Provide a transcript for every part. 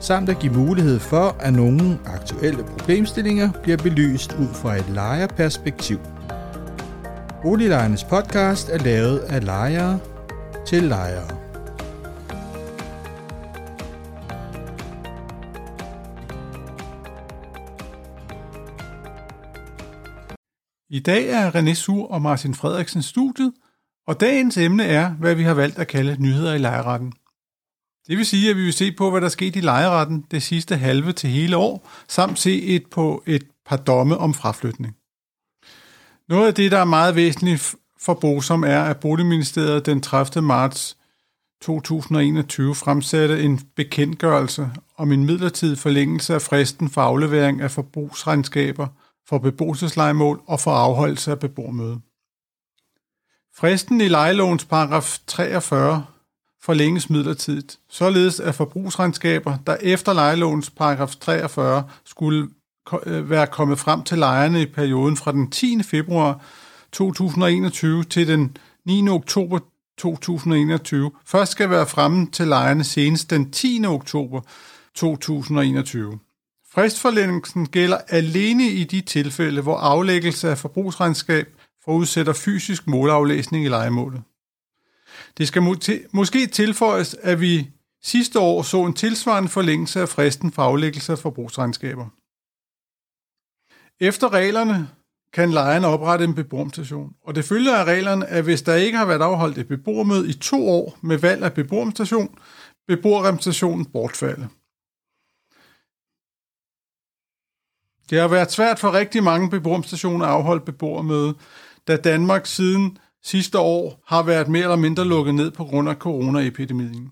samt at give mulighed for, at nogle aktuelle problemstillinger bliver belyst ud fra et lejerperspektiv. Boliglejernes podcast er lavet af lejere til lejere. I dag er René Sur og Martin Frederiksen studiet, og dagens emne er, hvad vi har valgt at kalde nyheder i lejeretten. Det vil sige, at vi vil se på, hvad der skete i lejeretten det sidste halve til hele år, samt se et på et par domme om fraflytning. Noget af det, der er meget væsentligt for Bosom, er, at Boligministeriet den 30. marts 2021 fremsatte en bekendtgørelse om en midlertidig forlængelse af fristen for aflevering af forbrugsregnskaber for beboelseslejemål og for afholdelse af beboermøde. Fristen i lejelovens paragraf 43 forlænges midlertidigt, således at forbrugsregnskaber, der efter lejelovens paragraf 43 skulle øh, være kommet frem til lejerne i perioden fra den 10. februar 2021 til den 9. oktober 2021, først skal være fremme til lejerne senest den 10. oktober 2021. Fristforlængelsen gælder alene i de tilfælde, hvor aflæggelse af forbrugsregnskab forudsætter fysisk målaflæsning i lejemålet. Det skal måske tilføjes, at vi sidste år så en tilsvarende forlængelse af fristen for aflæggelse af forbrugsregnskaber. Efter reglerne kan lejeren oprette en beboermstation, og det følger af reglerne, at hvis der ikke har været afholdt et beboermøde i to år med valg af beboermstation, beboerrepræsentationen bortfalde. Det har været svært for rigtig mange beboermstationer at afholde beboermøde, da Danmark siden sidste år har været mere eller mindre lukket ned på grund af coronaepidemien.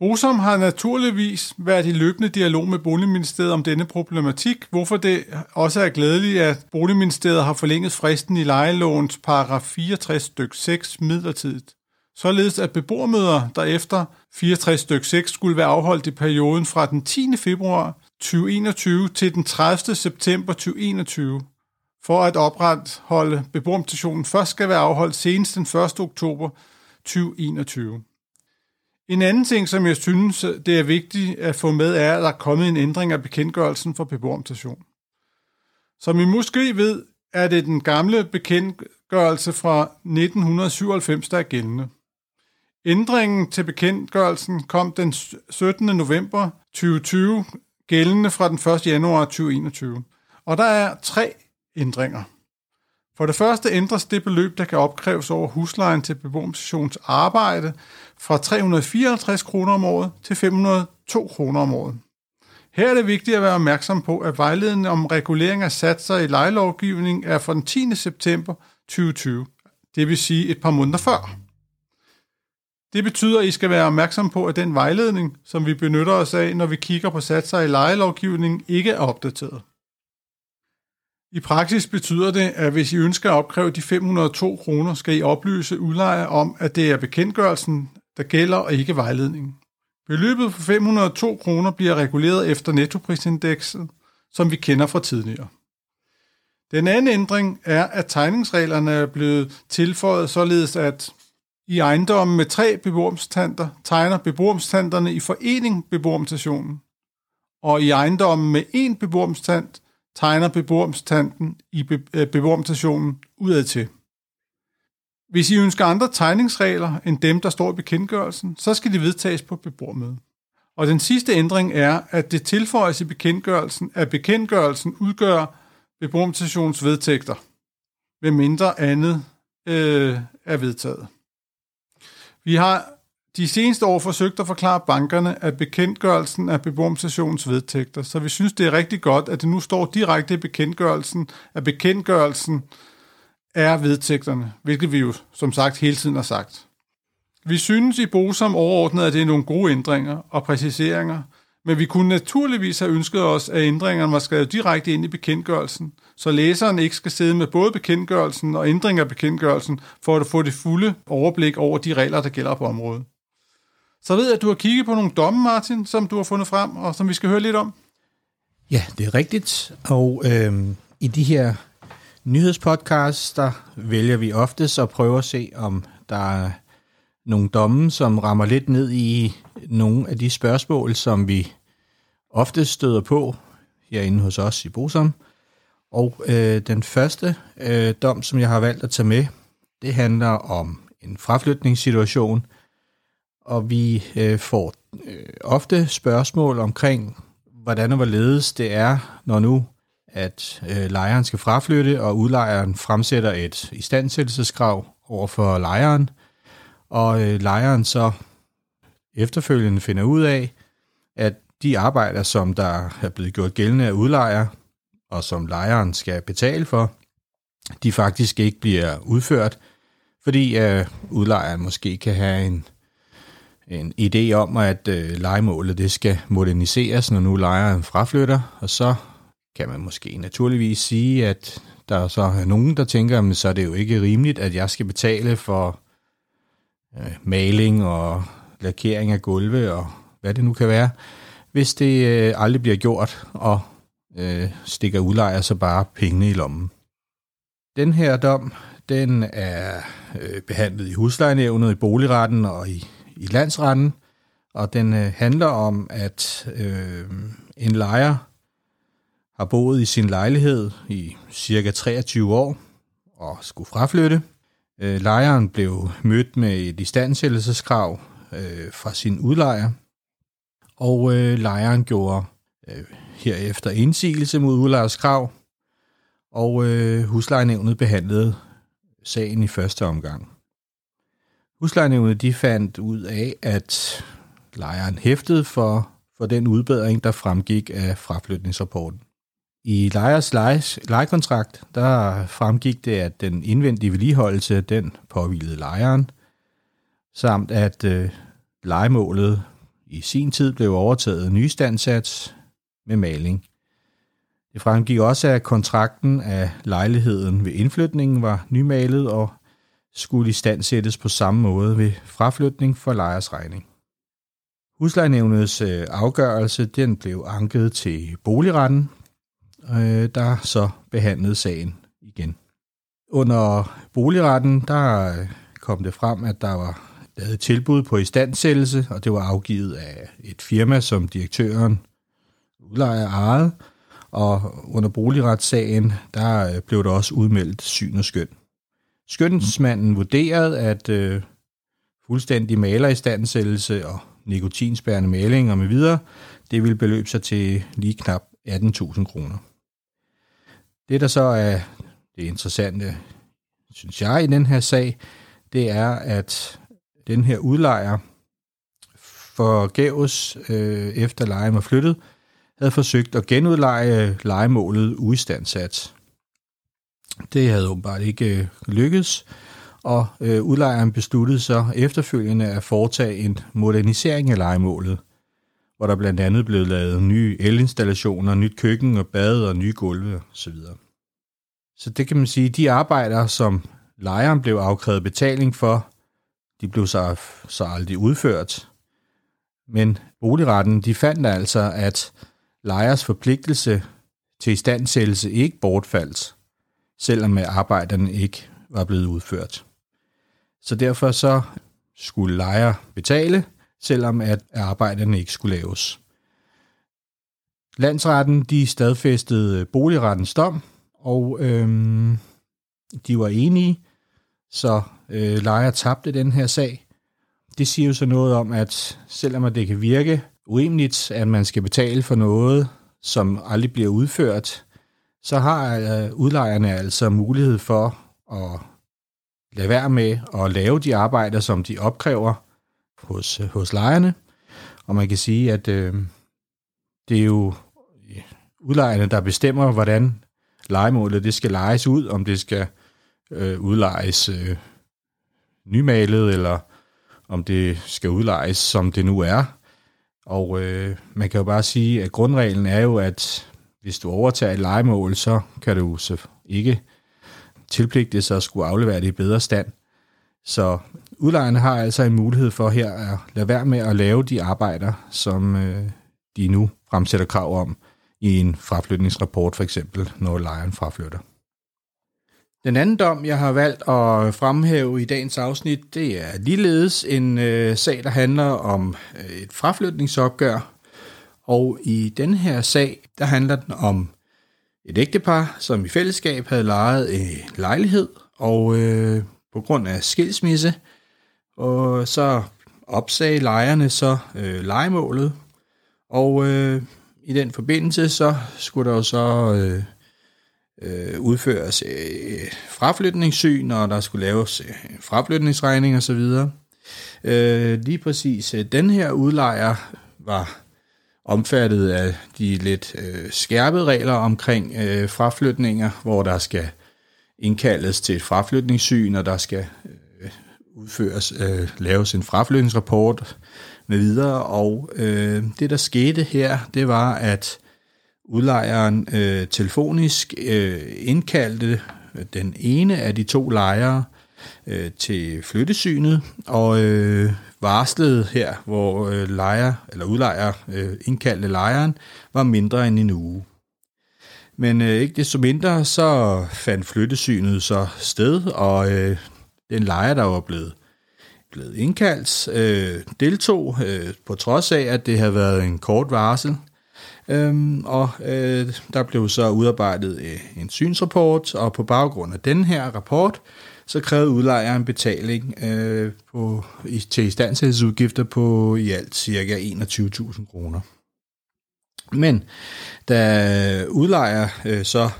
Bosom har naturligvis været i løbende dialog med Boligministeriet om denne problematik, hvorfor det også er glædeligt, at Boligministeriet har forlænget fristen i lejelovens paragraf 64 styk 6 midlertidigt. Således at beboermøder, der efter 64 styk 6 skulle være afholdt i perioden fra den 10. februar 2021 til den 30. september 2021, for at opretholde beboermutationen først skal være afholdt senest den 1. oktober 2021. En anden ting, som jeg synes, det er vigtigt at få med, er, at der er kommet en ændring af bekendtgørelsen for beboermutation. Som I måske ved, er det den gamle bekendtgørelse fra 1997, der er gældende. Ændringen til bekendtgørelsen kom den 17. november 2020, gældende fra den 1. januar 2021. Og der er tre ændringer. For det første ændres det beløb, der kan opkræves over huslejen til beboerstations arbejde fra 354 kroner om året til 502 kroner om året. Her er det vigtigt at være opmærksom på, at vejledningen om regulering af satser i lejelovgivning er fra den 10. september 2020, det vil sige et par måneder før. Det betyder, at I skal være opmærksom på, at den vejledning, som vi benytter os af, når vi kigger på satser i lejelovgivningen, ikke er opdateret. I praksis betyder det, at hvis I ønsker at opkræve de 502 kroner, skal I oplyse udlejer om, at det er bekendtgørelsen, der gælder, og ikke vejledningen. Beløbet på 502 kroner bliver reguleret efter nettoprisindekset, som vi kender fra tidligere. Den anden ændring er, at tegningsreglerne er blevet tilføjet således, at i ejendommen med tre beboermstanter tegner beboermstanterne i forening beboermstationen, og i ejendommen med én beboermstant tegner beboermstanten i be- øh, beboermstationen udad til. Hvis I ønsker andre tegningsregler end dem, der står i bekendtgørelsen, så skal de vedtages på beboermødet. Og den sidste ændring er, at det tilføjes i bekendtgørelsen, at bekendtgørelsen udgør beboermstationens vedtægter, med mindre andet øh, er vedtaget. Vi har de seneste år forsøgt at forklare bankerne, at bekendtgørelsen af beboerstationens vedtægter, så vi synes, det er rigtig godt, at det nu står direkte i bekendtgørelsen, at bekendtgørelsen er vedtægterne, hvilket vi jo som sagt hele tiden har sagt. Vi synes i Bosom overordnet, at det er nogle gode ændringer og præciseringer, Men vi kunne naturligvis have ønsket os, at ændringerne var skrevet direkte ind i bekendtgørelsen, så læseren ikke skal sidde med både bekendtgørelsen og ændringer af bekendtgørelsen, for at få det fulde overblik over de regler, der gælder på området. Så ved jeg, at du har kigget på nogle domme, Martin, som du har fundet frem, og som vi skal høre lidt om. Ja, det er rigtigt. Og øh, i de her nyhedspodcasts, der vælger vi oftest at prøve at se, om der er nogle domme, som rammer lidt ned i nogle af de spørgsmål, som vi ofte støder på herinde hos os i Bosom. Og øh, den første øh, dom, som jeg har valgt at tage med, det handler om en fraflytningssituation, og vi øh, får øh, ofte spørgsmål omkring, hvordan og hvorledes det er, når nu at øh, lejeren skal fraflytte, og udlejeren fremsætter et istandsættelseskrav over for lejeren, og øh, lejeren så efterfølgende finder ud af, at de arbejder, som der er blevet gjort gældende af udlejer, og som lejeren skal betale for, de faktisk ikke bliver udført, fordi øh, udlejeren måske kan have en, en idé om, at øh, legemålet det skal moderniseres, når nu lejeren fraflytter, og så kan man måske naturligvis sige, at der så er nogen, der tænker, at så er det jo ikke rimeligt, at jeg skal betale for øh, maling og lakering af gulve og hvad det nu kan være, hvis det øh, aldrig bliver gjort, og øh, stikker udlejer så bare pengene i lommen. Den her dom, den er øh, behandlet i huslejenævnet, i boligretten og i, i landsretten, og den øh, handler om, at øh, en lejer har boet i sin lejlighed i cirka 23 år og skulle fraflytte. Øh, lejeren blev mødt med et istandsættelseskrav øh, fra sin udlejer, og øh, lejeren gjorde øh, herefter indsigelse mod udlejers krav, og øh, huslejenævnet behandlede sagen i første omgang. Huslejenævnet de fandt ud af, at lejeren hæftede for, for den udbedring, der fremgik af fraflytningsrapporten. I lejers leje, lejekontrakt, der fremgik det, at den indvendige vedligeholdelse, den påvilede lejeren, samt at øh, legemålet i sin tid blev overtaget nystandsats med maling. Det fremgik også, at kontrakten af lejligheden ved indflytningen var nymalet og skulle i stand sættes på samme måde ved fraflytning for lejers regning. Huslejenævnets øh, afgørelse den blev anket til boligretten, øh, der så behandlede sagen igen. Under boligretten, der øh, kom det frem, at der var lavet tilbud på istandsættelse, og det var afgivet af et firma, som direktøren udlejer ejede, og under boligretssagen, der blev der også udmeldt syn og skøn. Skønsmanden vurderede, at øh, fuldstændig maleristandsættelse og nikotinspærende malinger med videre, det ville beløbe sig til lige knap 18.000 kroner. Det, der så er det interessante, synes jeg, i den her sag, det er, at den her udlejer forgæves øh, efter lejen var flyttet, havde forsøgt at genudleje legemålet uistandsat. Det havde åbenbart ikke øh, lykkedes, og øh, udlejeren besluttede så efterfølgende at foretage en modernisering af legemålet, hvor der blandt andet blev lavet nye elinstallationer, nyt køkken og bad og nye gulve osv. Så det kan man sige, de arbejder, som lejeren blev afkrævet betaling for, de blev så, så aldrig udført. Men boligretten, de fandt altså, at lejers forpligtelse til istandsættelse ikke bortfaldt, selvom arbejderne ikke var blevet udført. Så derfor så skulle lejer betale, selvom at arbejderne ikke skulle laves. Landsretten de stadfæstede boligrettens dom, og øhm, de var enige, så øh, lejer tabte den her sag. Det siger jo så noget om, at selvom det kan virke urimeligt, at man skal betale for noget, som aldrig bliver udført, så har øh, udlejerne altså mulighed for at lade være med at lave de arbejder, som de opkræver hos, hos lejerne. Og man kan sige, at øh, det er jo udlejerne, der bestemmer, hvordan legemålet det skal lejes ud, om det skal øh, udlejes øh, nymalet, eller om det skal udlejes, som det nu er. Og øh, man kan jo bare sige, at grundreglen er jo, at hvis du overtager et legemål, så kan du så ikke tilpligte sig at skulle aflevere det i bedre stand. Så udlejerne har altså en mulighed for her at lade være med at lave de arbejder, som øh, de nu fremsætter krav om i en fraflytningsrapport for eksempel, når lejeren fraflytter. Den anden dom, jeg har valgt at fremhæve i dagens afsnit, det er ligeledes en øh, sag, der handler om øh, et fraflytningsopgør. Og i den her sag, der handler den om et ægtepar, som i fællesskab havde lejet en lejlighed, og øh, på grund af skilsmisse, og så opsagde lejerne så øh, legemålet, og øh, i den forbindelse så skulle der jo så øh, øh, udføres øh, fraflytningssyn, og der skulle laves øh, fraflytningsregning og så videre. Øh, lige præcis øh, den her udlejer var omfattet af de lidt øh, skærpede regler omkring øh, fraflytninger, hvor der skal indkaldes til et fraflytningssyn, og der skal øh, udføres, øh, laves en fraflytningsrapport med videre. Og øh, det, der skete her, det var, at udlejeren øh, telefonisk øh, indkaldte den ene af de to lejere øh, til flyttesynet, og øh, varslede her, hvor øh, lejer, eller udlejer øh, indkaldte lejeren, var mindre end en uge. Men øh, ikke desto mindre, så fandt flyttesynet så sted, og øh, den lejer, der var blevet, blevet indkaldt, øh, deltog, øh, på trods af, at det havde været en kort varsel. Øhm, og øh, der blev så udarbejdet øh, en synsrapport, og på baggrund af den her rapport, så krævede udlejeren betaling øh, på, til istandsættelsesudgifter på i alt cirka 21.000 kroner. Men da udlejer øh, så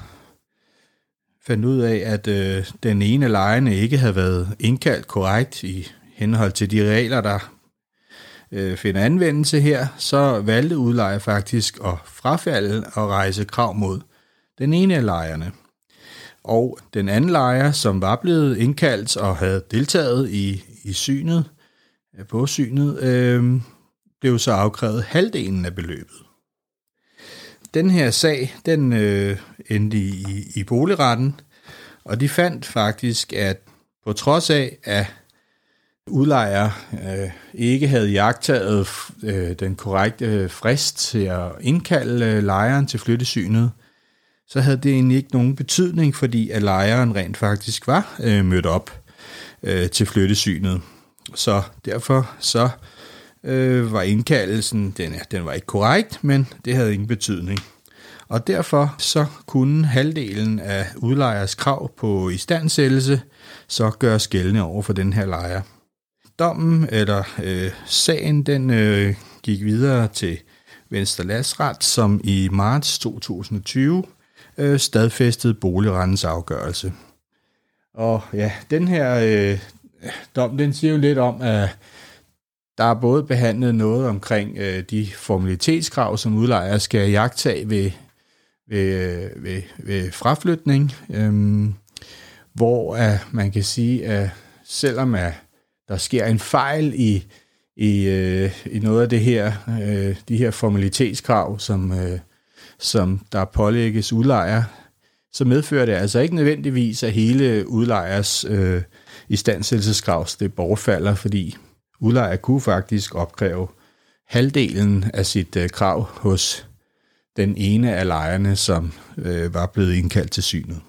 fandt ud af, at øh, den ene af lejerne ikke havde været indkaldt korrekt i henhold til de regler, der øh, finder anvendelse her, så valgte udlejer faktisk at frafalde og rejse krav mod den ene af lejerne. Og den anden lejer, som var blevet indkaldt og havde deltaget i, i synet, øh, på synet, øh, blev så afkrævet halvdelen af beløbet. Den her sag, den øh, endte i, i, i boligretten, og de fandt faktisk, at på trods af, at udlejer øh, ikke havde jagtaget øh, den korrekte øh, frist til at indkalde øh, lejeren til flyttesynet, så havde det egentlig ikke nogen betydning, fordi at lejeren rent faktisk var øh, mødt op øh, til flyttesynet. Så derfor så øh, var indkaldelsen, den, den var ikke korrekt, men det havde ingen betydning. Og derfor så kunne halvdelen af udlejers krav på istandsættelse så gøres gældende over for den her lejer. Dommen, eller øh, sagen, den øh, gik videre til Venstre Landsret, som i marts 2020 øh, stadfæstede boligrettens afgørelse. Og ja, den her øh, dom, den siger jo lidt om, at der er både behandlet noget omkring øh, de formalitetskrav, som udlejere skal jagtage ved, ved, øh, ved, ved fraflytning, øh, hvor at man kan sige, at selvom at der sker en fejl i, i, øh, i noget af det her, øh, de her formalitetskrav, som, øh, som der pålægges udlejer, så medfører det altså ikke nødvendigvis, at hele udlejers øh, istandsættelseskrav det bortfalder, fordi udlejer kunne faktisk opkræve halvdelen af sit øh, krav hos den ene af lejerne, som øh, var blevet indkaldt til synet.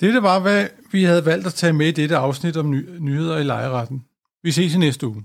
Dette var, hvad vi havde valgt at tage med i dette afsnit om ny- nyheder i lejeretten. Vi ses i næste uge.